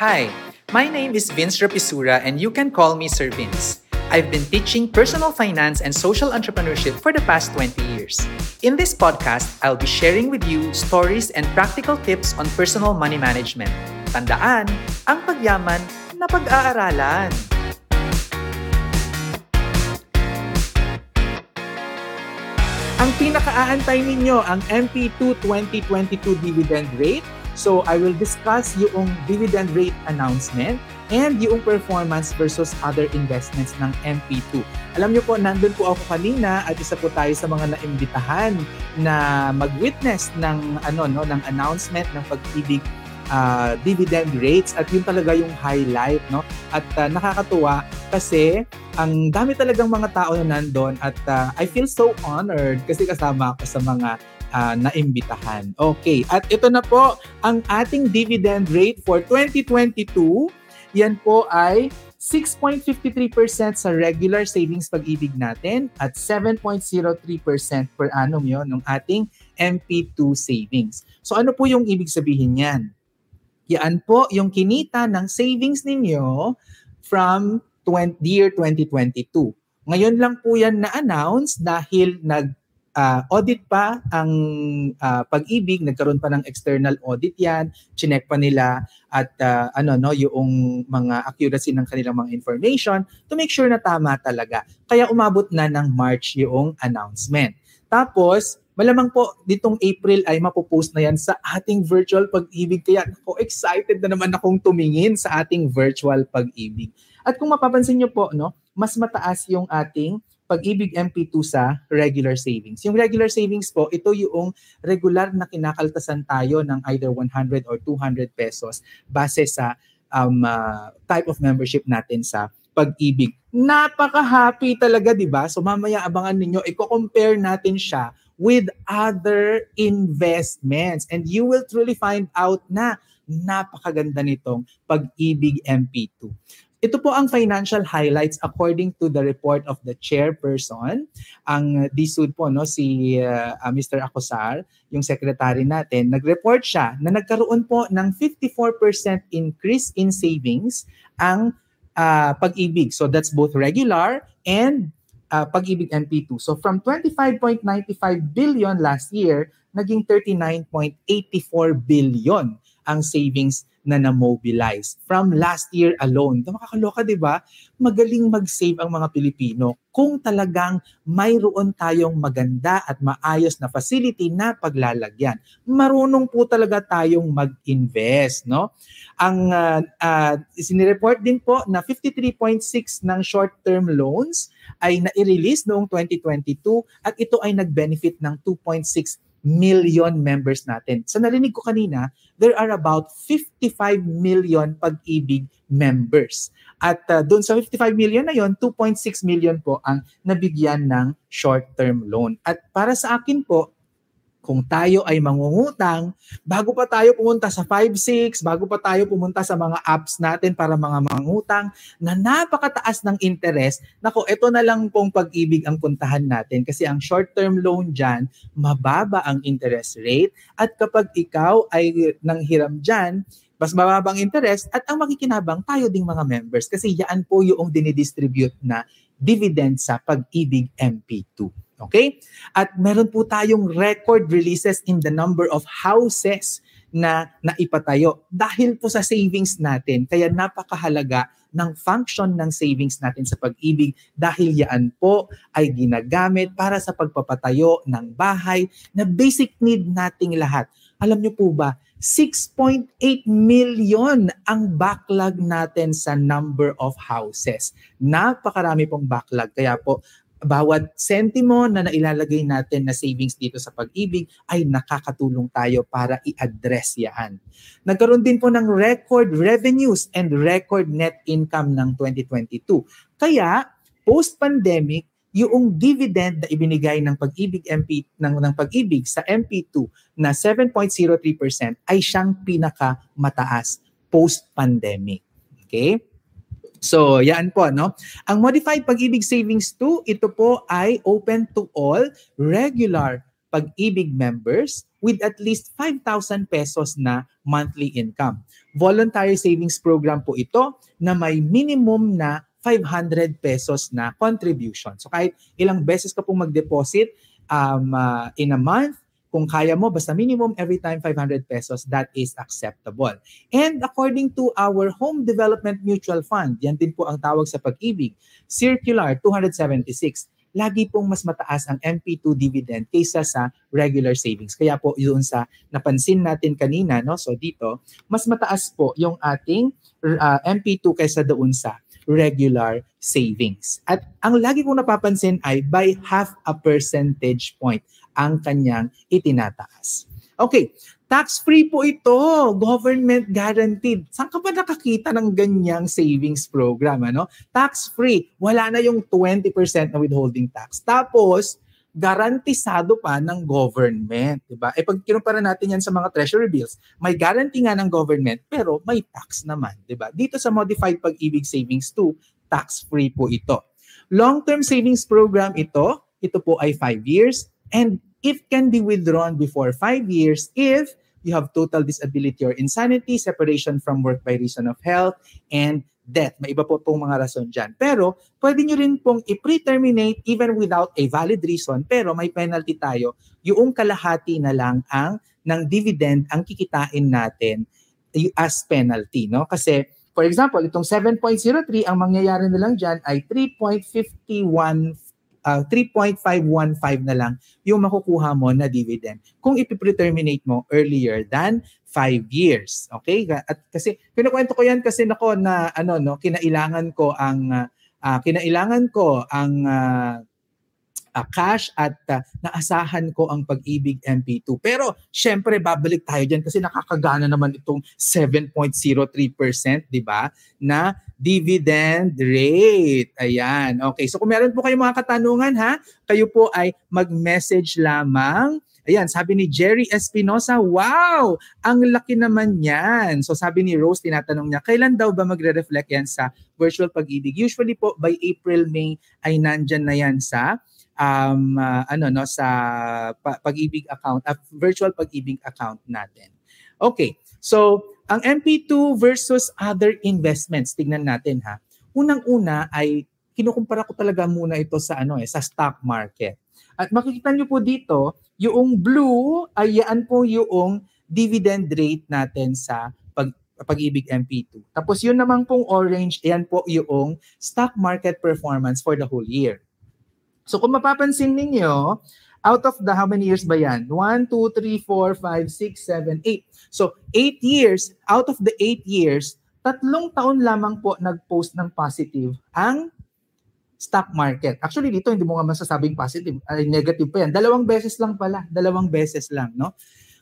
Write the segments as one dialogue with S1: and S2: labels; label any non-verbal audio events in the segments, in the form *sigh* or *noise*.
S1: Hi, my name is Vince Rapisura and you can call me Sir Vince. I've been teaching personal finance and social entrepreneurship for the past 20 years. In this podcast, I'll be sharing with you stories and practical tips on personal money management. Tandaan, ang pagyaman na pag-aaralan. Ang pinaka-aantay ninyo, ang MP2 2022 dividend rate So I will discuss yung dividend rate announcement and yung performance versus other investments ng MP2. Alam niyo po, nandun po ako kanina at isa po tayo sa mga naimbitahan na mag-witness ng ano no ng announcement ng pag-ibig uh, dividend rates at yun talaga yung highlight no at uh, nakakatuwa kasi ang dami talagang mga tao na nandoon at uh, I feel so honored kasi kasama ako sa mga uh, naimbitahan. Okay, at ito na po ang ating dividend rate for 2022. Yan po ay 6.53% sa regular savings pag-ibig natin at 7.03% per annum yon ng ating MP2 savings. So ano po yung ibig sabihin niyan? Yan po yung kinita ng savings ninyo from 20, year 2022. Ngayon lang po yan na-announce dahil nag uh, audit pa ang uh, pag-ibig, nagkaroon pa ng external audit yan, chinek pa nila at uh, ano no yung mga accuracy ng kanilang mga information to make sure na tama talaga. Kaya umabot na ng March yung announcement. Tapos, malamang po ditong April ay mapopost na yan sa ating virtual pag-ibig. Kaya ako excited na naman akong tumingin sa ating virtual pag-ibig. At kung mapapansin nyo po, no, mas mataas yung ating pag-ibig MP2 sa regular savings. Yung regular savings po, ito yung regular na kinakaltasan tayo ng either 100 or 200 pesos base sa um, uh, type of membership natin sa pag-ibig. Napaka-happy talaga, di ba? So mamaya abangan ninyo, i-compare natin siya with other investments and you will truly find out na napakaganda nitong pag-ibig MP2. Ito po ang financial highlights according to the report of the chairperson. Ang DSUD po, no, si uh, uh, Mr. Acosar, yung secretary natin, nag-report siya na nagkaroon po ng 54% increase in savings ang uh, pag-ibig. So that's both regular and uh, pag-ibig MP2. So from 25.95 billion last year, naging 39.84 billion ang savings na na-mobilize from last year alone. Ito makakaloka, di ba? Magaling mag-save ang mga Pilipino kung talagang mayroon tayong maganda at maayos na facility na paglalagyan. Marunong po talaga tayong mag-invest, no? Ang uh, uh, sinireport din po na 53.6 ng short-term loans ay na-release noong 2022 at ito ay nag-benefit ng 2.6 million members natin. Sa narinig ko kanina, there are about 55 million pag-ibig members. At uh, doon sa 55 million na yon, 2.6 million po ang nabigyan ng short-term loan. At para sa akin po, kung tayo ay mangungutang, bago pa tayo pumunta sa 5-6, bago pa tayo pumunta sa mga apps natin para mga mangutang na napakataas ng interest, nako, ito na lang pong pag-ibig ang puntahan natin. Kasi ang short-term loan dyan, mababa ang interest rate. At kapag ikaw ay nanghiram dyan, mas mababang interest at ang makikinabang tayo ding mga members. Kasi yan po yung dinidistribute na dividend sa pag-ibig MP2. Okay? At meron po tayong record releases in the number of houses na naipatayo dahil po sa savings natin. Kaya napakahalaga ng function ng savings natin sa pag-ibig dahil yan po ay ginagamit para sa pagpapatayo ng bahay na basic need nating lahat. Alam niyo po ba, 6.8 million ang backlog natin sa number of houses. Napakarami pong backlog. Kaya po, bawat sentimo na nailalagay natin na savings dito sa pag-ibig ay nakakatulong tayo para i-address yan. Nagkaroon din po ng record revenues and record net income ng 2022. Kaya, post-pandemic, yung dividend na ibinigay ng pag-ibig MP ng ng pag-ibig sa MP2 na 7.03% ay siyang pinakamataas post-pandemic. Okay? So, yan po, no? Ang Modified Pag-ibig Savings 2, ito po ay open to all regular pag-ibig members with at least 5,000 pesos na monthly income. Voluntary savings program po ito na may minimum na 500 pesos na contribution. So kahit ilang beses ka pong mag-deposit um, uh, in a month, kung kaya mo, basta minimum every time 500 pesos, that is acceptable. And according to our Home Development Mutual Fund, yan din po ang tawag sa pag-ibig, Circular 276, lagi pong mas mataas ang MP2 dividend kaysa sa regular savings. Kaya po yun sa napansin natin kanina, no? so dito, mas mataas po yung ating uh, MP2 kaysa doon sa regular savings. At ang lagi kong napapansin ay by half a percentage point ang kanyang itinataas. Okay, tax-free po ito, government guaranteed. Saan ka ba nakakita ng ganyang savings program? Ano? Tax-free, wala na yung 20% na withholding tax. Tapos, garantisado pa ng government, 'di ba? Eh pag kinumpara natin 'yan sa mga treasury bills, may guarantee nga ng government pero may tax naman, 'di ba? Dito sa modified pag-ibig savings 2, tax-free po ito. Long-term savings program ito, ito po ay 5 years and it can be withdrawn before 5 years if you have total disability or insanity, separation from work by reason of health, and death. May iba po pong mga rason dyan. Pero pwede nyo rin pong i-pre-terminate even without a valid reason, pero may penalty tayo. Yung kalahati na lang ang ng dividend ang kikitain natin as penalty. No? Kasi for example, itong 7.03, ang mangyayari na lang dyan ay 3.51 uh, 3.515 na lang yung makukuha mo na dividend kung ipipreterminate mo earlier than 5 years. Okay? At kasi kinukwento ko yan kasi nako na ano no, kinailangan ko ang uh, kinailangan ko ang uh, uh, cash at uh, naasahan ko ang pag-ibig MP2. Pero syempre babalik tayo diyan kasi nakakagana naman itong 7.03%, 'di ba? Na dividend rate. Ayan. Okay. So kung meron po kayong mga katanungan ha, kayo po ay mag-message lamang Ayan, sabi ni Jerry Espinosa, wow! Ang laki naman yan. So sabi ni Rose, tinatanong niya, kailan daw ba magre-reflect yan sa virtual pag-ibig? Usually po by April, May ay nandyan na yan sa um, uh, ano no sa pag-ibig account, uh, virtual pag-ibig account natin. Okay. So, ang MP2 versus other investments, tignan natin ha. Unang-una ay kinukumpara ko talaga muna ito sa ano eh, sa stock market. At makikita niyo po dito, yung blue ay yan po yung dividend rate natin sa pag pag-ibig MP2. Tapos yun naman pong orange, yan po yung stock market performance for the whole year. So kung mapapansin ninyo, out of the how many years ba yan? 1, 2, 3, 4, 5, 6, 7, 8. So 8 years, out of the 8 years, tatlong taon lamang po nag-post ng positive ang stock market. Actually, dito hindi mo nga masasabing positive, ay negative pa yan. Dalawang beses lang pala, dalawang beses lang, no?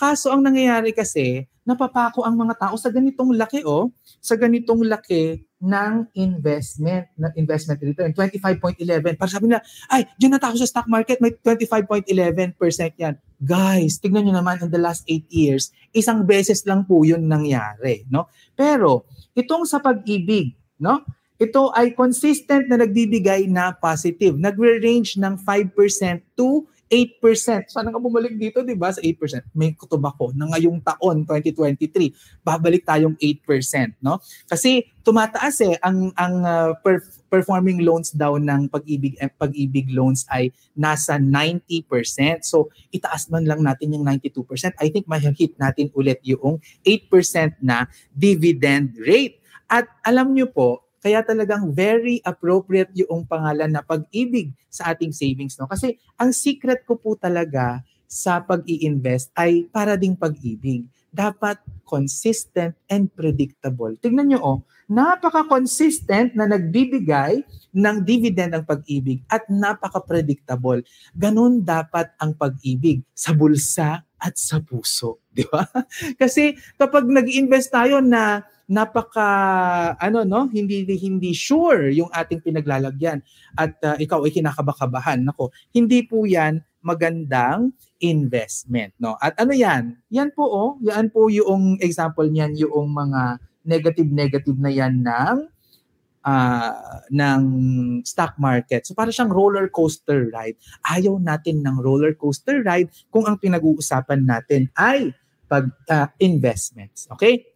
S1: Kaso ang nangyayari kasi, napapako ang mga tao sa ganitong laki, oh, sa ganitong laki ng investment, na investment return, 25.11. Para sabi na, ay, dyan na sa stock market, may 25.11% yan. Guys, tignan nyo naman in the last 8 years, isang beses lang po yun nangyari, no? Pero, itong sa pag-ibig, no? ito ay consistent na nagbibigay na positive. Nagre-range ng 5% to 8%. Sana ka bumalik dito, di ba, sa 8%. May kutob ako na ngayong taon, 2023, babalik tayong 8%, no? Kasi tumataas eh ang ang uh, per, performing loans daw ng pag-ibig eh, pag-ibig loans ay nasa 90%. So itaas man lang natin yung 92%. I think may hit natin ulit yung 8% na dividend rate. At alam nyo po, kaya talagang very appropriate yung pangalan na pag-ibig sa ating savings. No? Kasi ang secret ko po talaga sa pag-i-invest ay para ding pag-ibig. Dapat consistent and predictable. Tingnan nyo, oh, napaka-consistent na nagbibigay ng dividend ang pag-ibig at napaka-predictable. Ganun dapat ang pag-ibig sa bulsa at sa puso. Di ba? *laughs* Kasi kapag nag-invest tayo na napaka ano no hindi hindi sure yung ating pinaglalagyan at uh, ikaw ay kinakabakabahan nako hindi po yan magandang investment no at ano yan yan po oh yan po yung example niyan yung mga negative negative na yan ng uh, ng stock market. So para siyang roller coaster ride. Ayaw natin ng roller coaster ride kung ang pinag-uusapan natin ay pag uh, investments. Okay?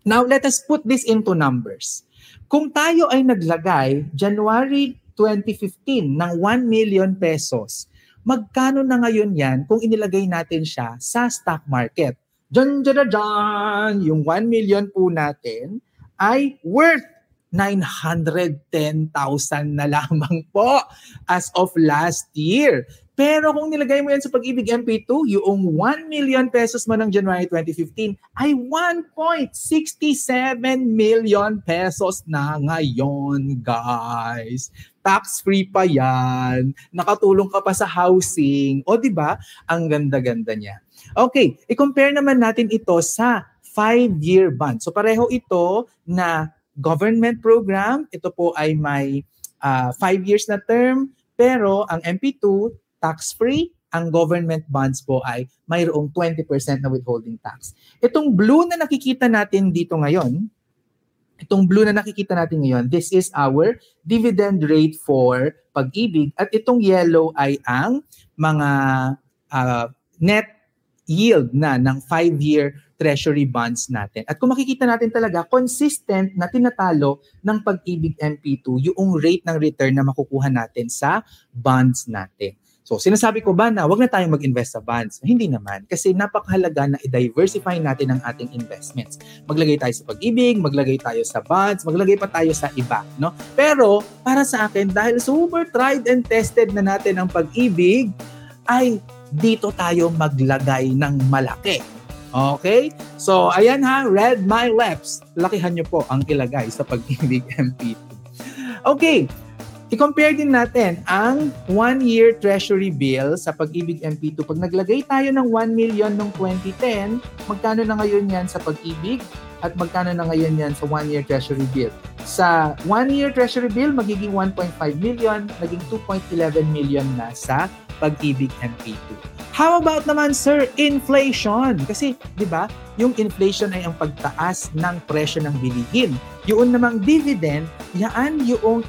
S1: Now let us put this into numbers. Kung tayo ay naglagay January 2015 ng 1 million pesos, magkano na ngayon yan kung inilagay natin siya sa stock market? Diyan, diyan, diyan, yung 1 million po natin ay worth 910,000 na lamang po as of last year. Pero kung nilagay mo yan sa Pag-ibig MP2, yung 1 million pesos mo ng January 2015 ay 1.67 million pesos na ngayon, guys. Tax-free pa yan. Nakatulong ka pa sa housing. O di ba? Ang ganda-ganda niya. Okay, i-compare naman natin ito sa 5-year bond. So pareho ito na government program. Ito po ay may 5 uh, ah, years na term. Pero ang MP2, tax-free. Ang government bonds po ay mayroong 20% na withholding tax. Itong blue na nakikita natin dito ngayon, itong blue na nakikita natin ngayon, this is our dividend rate for pag-ibig. At itong yellow ay ang mga uh, net yield na ng 5-year treasury bonds natin. At kung makikita natin talaga, consistent na tinatalo ng pag-ibig MP2 yung rate ng return na makukuha natin sa bonds natin. So, sinasabi ko ba na wag na tayong mag-invest sa bonds? Hindi naman. Kasi napakahalaga na i-diversify natin ang ating investments. Maglagay tayo sa pag-ibig, maglagay tayo sa bonds, maglagay pa tayo sa iba. No? Pero, para sa akin, dahil super tried and tested na natin ang pag-ibig, ay dito tayo maglagay ng malaki. Okay? So, ayan ha, read my lips. Lakihan nyo po ang ilagay sa pag-ibig *laughs* MP2. Okay, I-compare din natin ang one-year treasury bill sa Pag-ibig MP2. Pag naglagay tayo ng 1 million noong 2010, magkano na ngayon yan sa Pag-ibig at magkano na ngayon yan sa one-year treasury bill? Sa one-year treasury bill, magiging 1.5 million, naging 2.11 million na sa Pag-ibig MP2. How about naman sir, inflation? Kasi 'di ba, yung inflation ay ang pagtaas ng presyo ng bilihin. Yung namang dividend, yan yung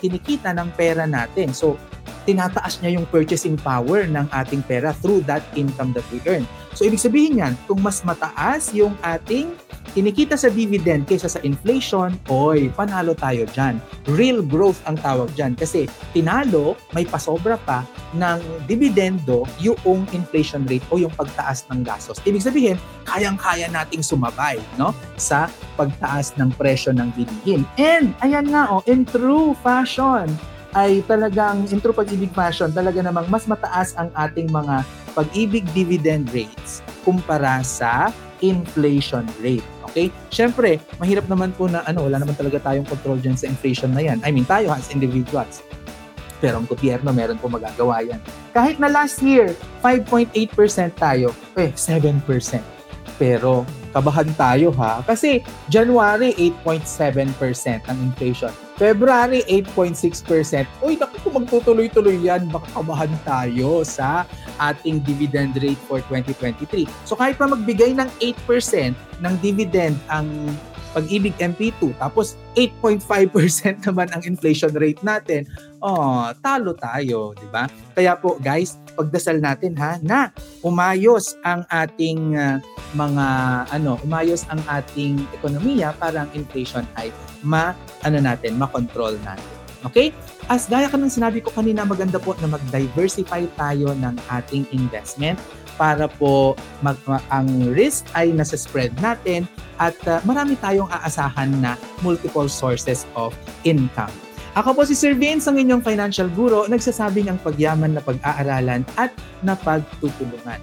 S1: kinikita ng pera natin. So, tinataas niya yung purchasing power ng ating pera through that income that we earn. So, ibig sabihin yan, kung mas mataas yung ating kinikita sa dividend kaysa sa inflation, oy, panalo tayo dyan. Real growth ang tawag dyan kasi tinalo, may pasobra pa ng dividendo yung inflation rate o yung pagtaas ng gastos. Ibig sabihin, kayang-kaya nating sumabay no? sa pagtaas ng presyo ng bilihin. And, ayan nga, oh, in true fashion, ay talagang in true pag-ibig fashion, talaga namang mas mataas ang ating mga pag-ibig dividend rates kumpara sa inflation rate. Okay? Siyempre, mahirap naman po na ano, wala naman talaga tayong control dyan sa inflation na yan. I mean, tayo as individuals. Pero ang gobyerno, meron po magagawa yan. Kahit na last year, 5.8% tayo, eh, 7%. Pero kabahan tayo ha. Kasi January, 8.7% ang inflation. February, 8.6%. Uy, naku, kung magtutuloy-tuloy yan, baka kabahan tayo sa ating dividend rate for 2023. So kahit pa magbigay ng 8% ng dividend ang pag-ibig MP2, tapos 8.5% *laughs* naman ang inflation rate natin, oh, talo tayo, di ba? Kaya po guys, pagdasal natin ha na umayos ang ating uh, mga ano, umayos ang ating ekonomiya para ang inflation ay ma ano natin, ma-control natin. Okay? As gaya ka sinabi ko kanina, maganda po na mag-diversify tayo ng ating investment para po mag, ang risk ay nasa spread natin at uh, marami tayong aasahan na multiple sources of income. Ako po si Sir Vince, ang inyong financial guru, nagsasabing ang pagyaman na pag-aaralan at napagtutulungan.